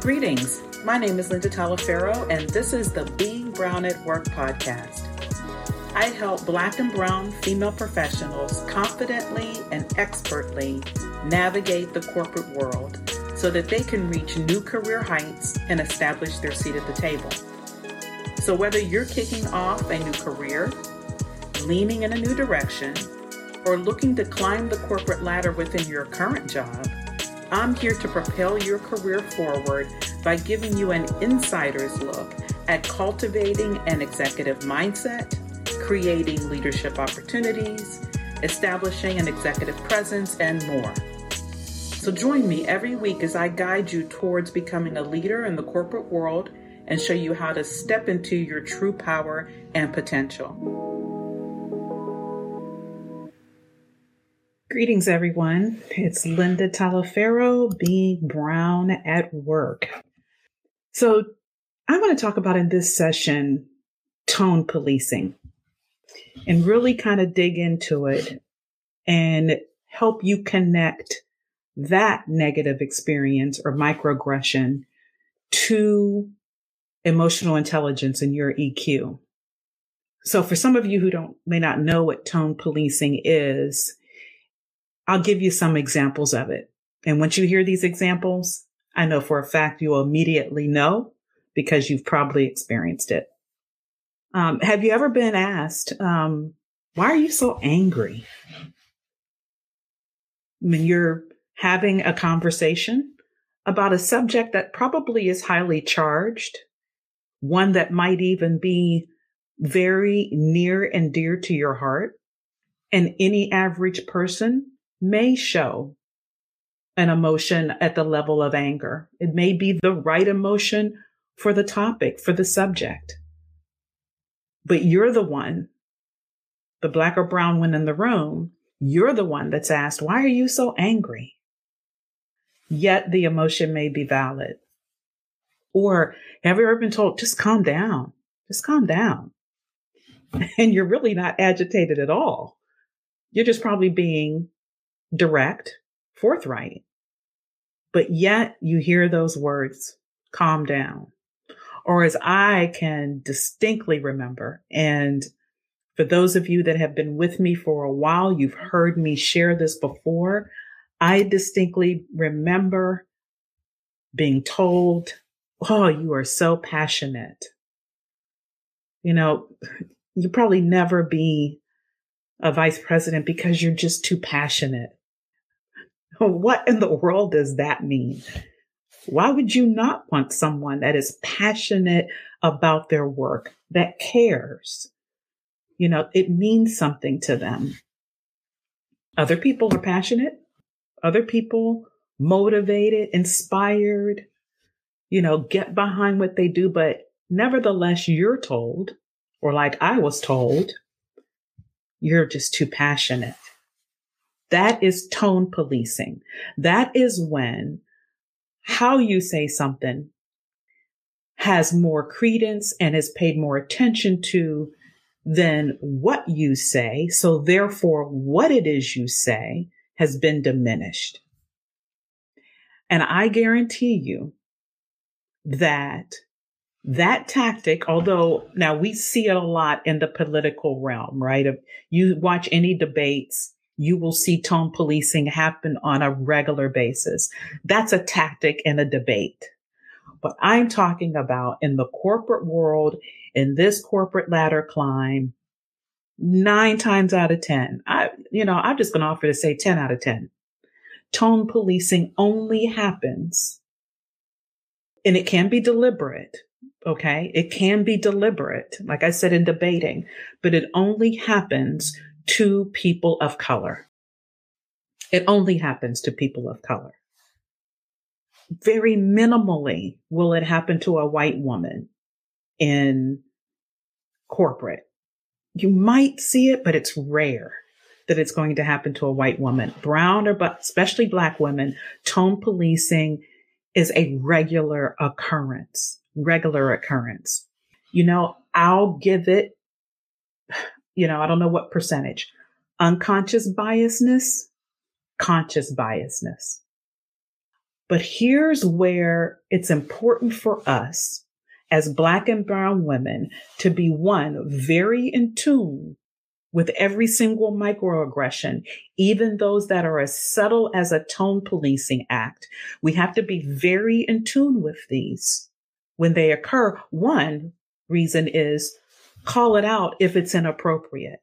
Greetings. My name is Linda Talaferro, and this is the Being Brown at Work podcast. I help Black and Brown female professionals confidently and expertly navigate the corporate world so that they can reach new career heights and establish their seat at the table. So, whether you're kicking off a new career, leaning in a new direction, or looking to climb the corporate ladder within your current job, I'm here to propel your career forward by giving you an insider's look at cultivating an executive mindset, creating leadership opportunities, establishing an executive presence, and more. So join me every week as I guide you towards becoming a leader in the corporate world and show you how to step into your true power and potential. Greetings, everyone. It's Linda Talaferro, being Brown at Work. So, I want to talk about in this session tone policing and really kind of dig into it and help you connect that negative experience or microaggression to emotional intelligence and your EQ. So for some of you who don't may not know what tone policing is, I'll give you some examples of it. And once you hear these examples, I know for a fact you'll immediately know because you've probably experienced it. Um, have you ever been asked, um, why are you so angry? When you're having a conversation about a subject that probably is highly charged, one that might even be very near and dear to your heart. And any average person may show an emotion at the level of anger. It may be the right emotion for the topic, for the subject. But you're the one, the black or brown one in the room, you're the one that's asked, why are you so angry? yet the emotion may be valid. Or have you ever been told, just calm down, just calm down? And you're really not agitated at all. You're just probably being direct, forthright. But yet you hear those words, calm down. Or as I can distinctly remember, and for those of you that have been with me for a while, you've heard me share this before. I distinctly remember being told, Oh, you are so passionate. You know, you probably never be a vice president because you're just too passionate. What in the world does that mean? Why would you not want someone that is passionate about their work, that cares? You know, it means something to them. Other people are passionate other people motivated, inspired, you know, get behind what they do. But nevertheless, you're told, or like I was told, you're just too passionate. That is tone policing. That is when how you say something has more credence and is paid more attention to than what you say. So therefore, what it is you say has been diminished. And I guarantee you that that tactic, although now we see it a lot in the political realm, right? If you watch any debates, you will see tone policing happen on a regular basis. That's a tactic in a debate. But I'm talking about in the corporate world, in this corporate ladder climb, nine times out of 10. I, you know, I'm just going to offer to say 10 out of 10. Tone policing only happens and it can be deliberate. Okay. It can be deliberate. Like I said in debating, but it only happens to people of color. It only happens to people of color. Very minimally will it happen to a white woman in corporate you might see it, but it's rare that it's going to happen to a white woman. Brown or but especially black women, tone policing is a regular occurrence, regular occurrence. You know, I'll give it, you know, I don't know what percentage. Unconscious biasness, conscious biasness. But here's where it's important for us as Black and Brown women to be one, very in tune with every single microaggression, even those that are as subtle as a tone policing act. We have to be very in tune with these when they occur. One reason is call it out if it's inappropriate.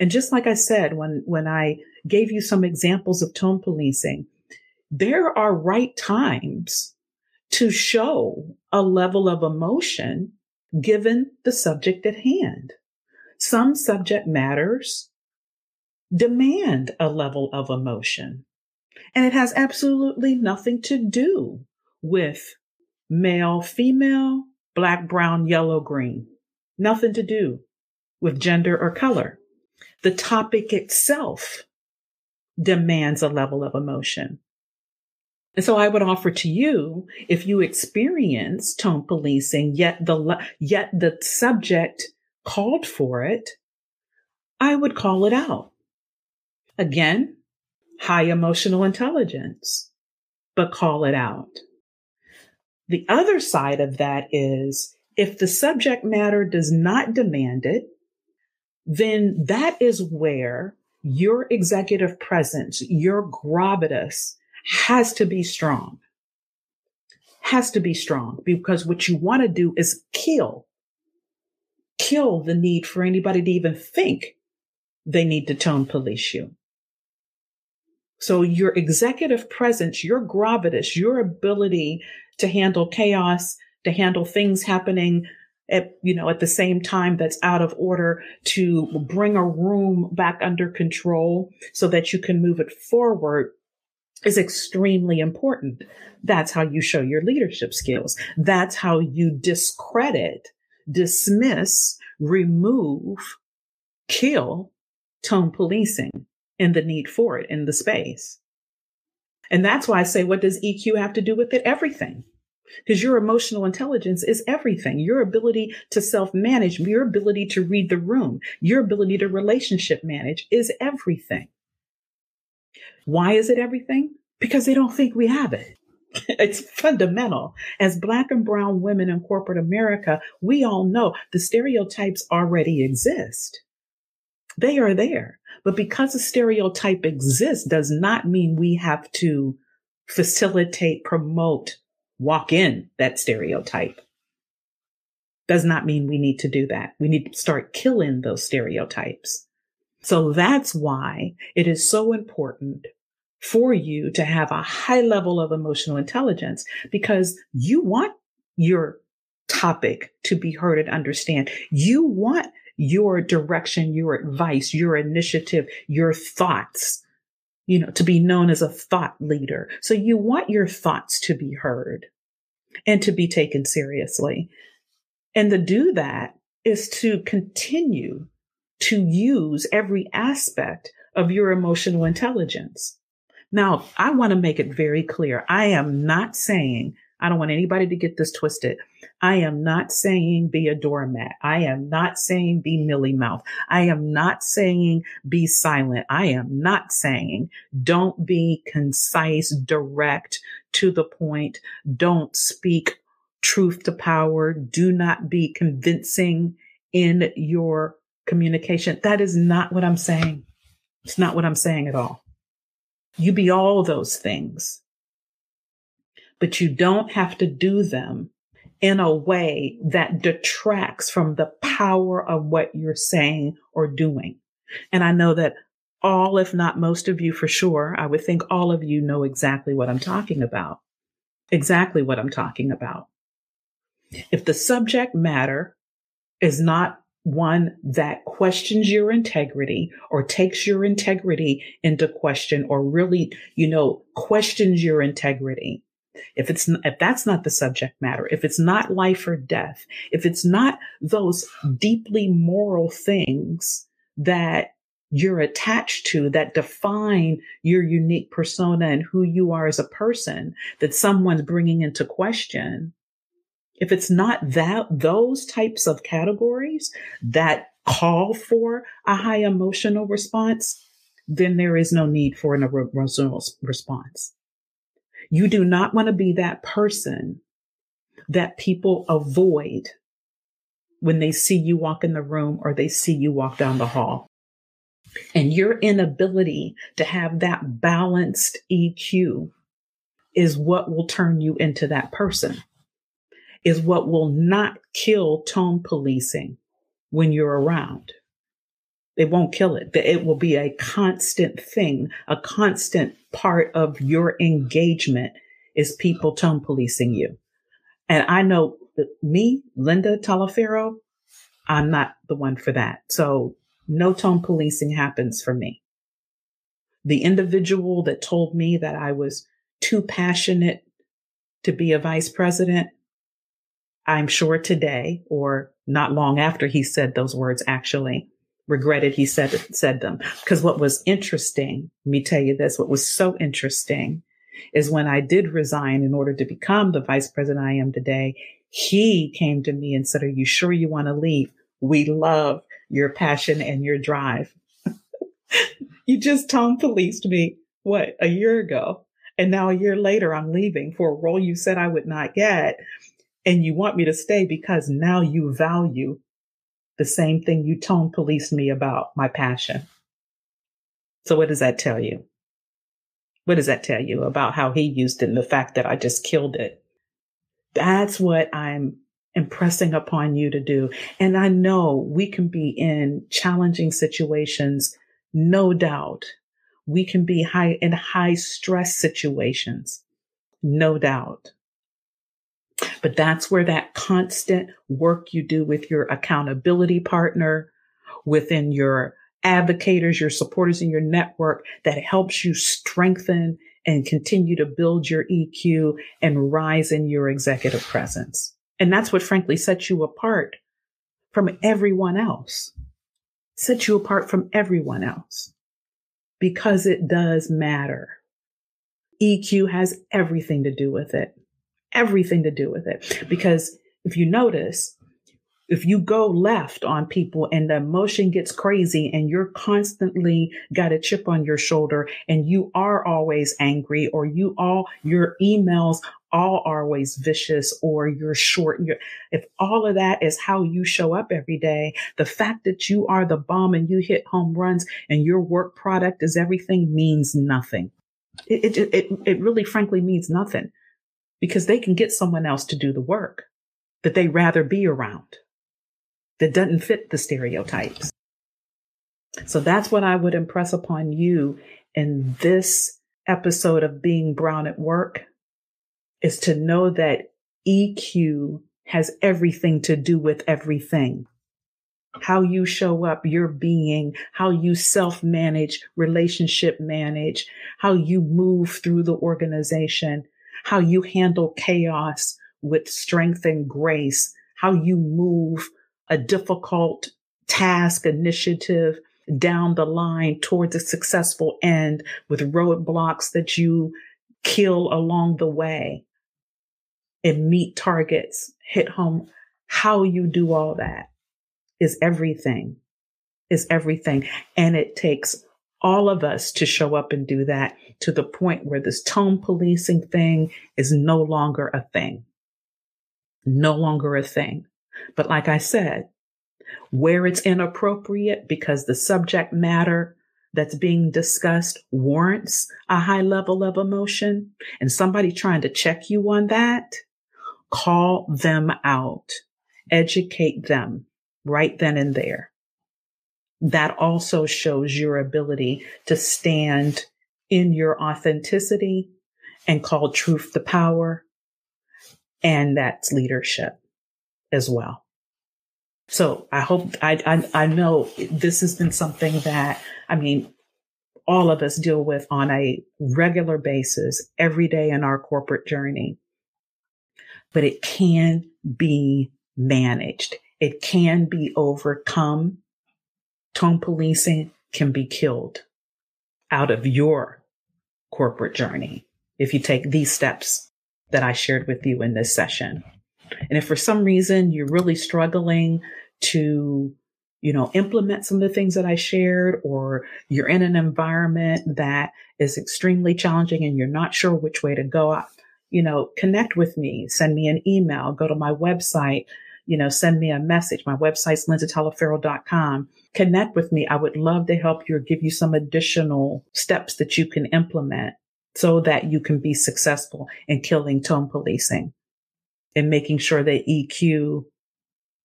And just like I said, when, when I gave you some examples of tone policing, there are right times to show a level of emotion given the subject at hand. Some subject matters demand a level of emotion. And it has absolutely nothing to do with male, female, black, brown, yellow, green. Nothing to do with gender or color. The topic itself demands a level of emotion. And so I would offer to you, if you experience tone policing, yet the, yet the subject called for it, I would call it out. Again, high emotional intelligence, but call it out. The other side of that is if the subject matter does not demand it, then that is where your executive presence, your gravitas has to be strong. Has to be strong because what you want to do is kill, kill the need for anybody to even think they need to tone police you. So your executive presence, your gravitas, your ability to handle chaos, to handle things happening at, you know, at the same time that's out of order to bring a room back under control so that you can move it forward is extremely important. That's how you show your leadership skills. That's how you discredit, dismiss, remove, kill tone policing and the need for it in the space. And that's why I say, what does EQ have to do with it? Everything. Because your emotional intelligence is everything. Your ability to self manage, your ability to read the room, your ability to relationship manage is everything. Why is it everything? Because they don't think we have it. it's fundamental. As Black and Brown women in corporate America, we all know the stereotypes already exist. They are there. But because a stereotype exists does not mean we have to facilitate, promote, walk in that stereotype. Does not mean we need to do that. We need to start killing those stereotypes. So that's why it is so important for you to have a high level of emotional intelligence because you want your topic to be heard and understand. You want your direction, your advice, your initiative, your thoughts, you know, to be known as a thought leader. So you want your thoughts to be heard and to be taken seriously. And to do that is to continue to use every aspect of your emotional intelligence. Now, I want to make it very clear. I am not saying, I don't want anybody to get this twisted. I am not saying be a doormat. I am not saying be milly mouth. I am not saying be silent. I am not saying don't be concise, direct, to the point. Don't speak truth to power. Do not be convincing in your communication. That is not what I'm saying. It's not what I'm saying at all. You be all those things, but you don't have to do them in a way that detracts from the power of what you're saying or doing. And I know that all, if not most of you for sure, I would think all of you know exactly what I'm talking about. Exactly what I'm talking about. If the subject matter is not one that questions your integrity or takes your integrity into question or really, you know, questions your integrity. If it's, if that's not the subject matter, if it's not life or death, if it's not those deeply moral things that you're attached to that define your unique persona and who you are as a person that someone's bringing into question, if it's not that, those types of categories that call for a high emotional response, then there is no need for an emotional response. You do not want to be that person that people avoid when they see you walk in the room or they see you walk down the hall. And your inability to have that balanced EQ is what will turn you into that person, is what will not kill tone policing when you're around. It won't kill it. It will be a constant thing, a constant part of your engagement is people tone policing you. And I know me, Linda Talaferro, I'm not the one for that. So no tone policing happens for me. The individual that told me that I was too passionate to be a vice president, I'm sure today or not long after he said those words actually regretted he said said them. Because what was interesting let me tell you this what was so interesting is when I did resign in order to become the vice president I am today he came to me and said are you sure you want to leave? We love your passion and your drive. You just tone policed me what a year ago? And now a year later I'm leaving for a role you said I would not get. And you want me to stay because now you value the same thing you tone policed me about my passion. So what does that tell you? What does that tell you about how he used it and the fact that I just killed it? That's what I'm impressing upon you to do. And I know we can be in challenging situations. No doubt we can be high in high stress situations. No doubt. But that's where that constant work you do with your accountability partner, within your advocates, your supporters in your network that helps you strengthen and continue to build your EQ and rise in your executive presence. And that's what frankly sets you apart from everyone else. Sets you apart from everyone else because it does matter. EQ has everything to do with it everything to do with it. Because if you notice, if you go left on people and the emotion gets crazy and you're constantly got a chip on your shoulder and you are always angry or you all your emails all are always vicious or you're short you're, if all of that is how you show up every day the fact that you are the bomb and you hit home runs and your work product is everything means nothing it, it, it, it really frankly means nothing because they can get someone else to do the work that they rather be around that doesn't fit the stereotypes. So that's what I would impress upon you in this episode of being brown at work is to know that EQ has everything to do with everything. How you show up, your being, how you self manage, relationship manage, how you move through the organization, how you handle chaos with strength and grace, how you move a difficult task initiative down the line towards a successful end with roadblocks that you kill along the way and meet targets, hit home. How you do all that is everything, is everything. And it takes all of us to show up and do that to the point where this tone policing thing is no longer a thing. No longer a thing. But like I said, where it's inappropriate because the subject matter that's being discussed warrants a high level of emotion and somebody trying to check you on that, call them out, educate them right then and there. That also shows your ability to stand in your authenticity and call truth the power. And that's leadership as well. So I hope I, I, I know this has been something that I mean all of us deal with on a regular basis every day in our corporate journey. But it can be managed. It can be overcome. Tone policing can be killed out of your corporate journey if you take these steps that I shared with you in this session. And if for some reason you're really struggling to you know, implement some of the things that I shared, or you're in an environment that is extremely challenging and you're not sure which way to go, you know, connect with me, send me an email, go to my website, you know, send me a message. My website's lindatalaferro.com. Connect with me. I would love to help you or give you some additional steps that you can implement so that you can be successful in killing tone policing and making sure that EQ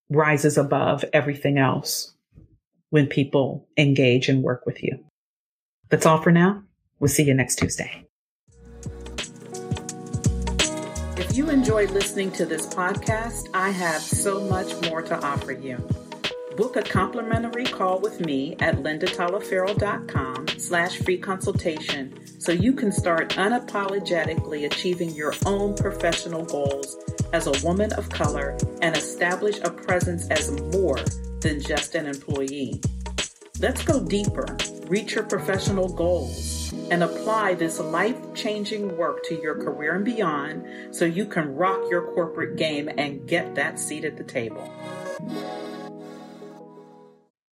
rises above everything else when people engage and work with you. That's all for now. We'll see you next Tuesday. You enjoyed listening to this podcast, I have so much more to offer you. Book a complimentary call with me at lindatalaferro.com slash free consultation so you can start unapologetically achieving your own professional goals as a woman of color and establish a presence as more than just an employee. Let's go deeper, reach your professional goals, and apply this life changing work to your career and beyond so you can rock your corporate game and get that seat at the table.